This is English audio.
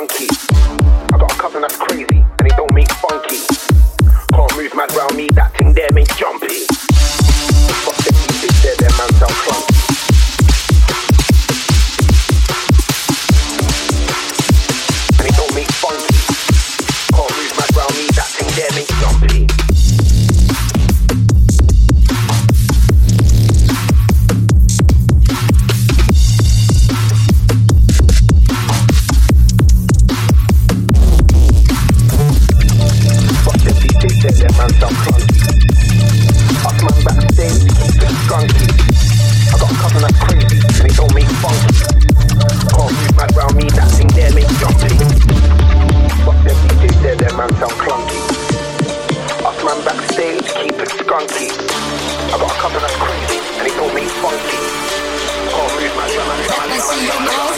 funky. I got a cousin that's crazy. skunky. I got a couple that's crazy, and he don't make funky. Oh, read my, my, my, my, my, my, my, my.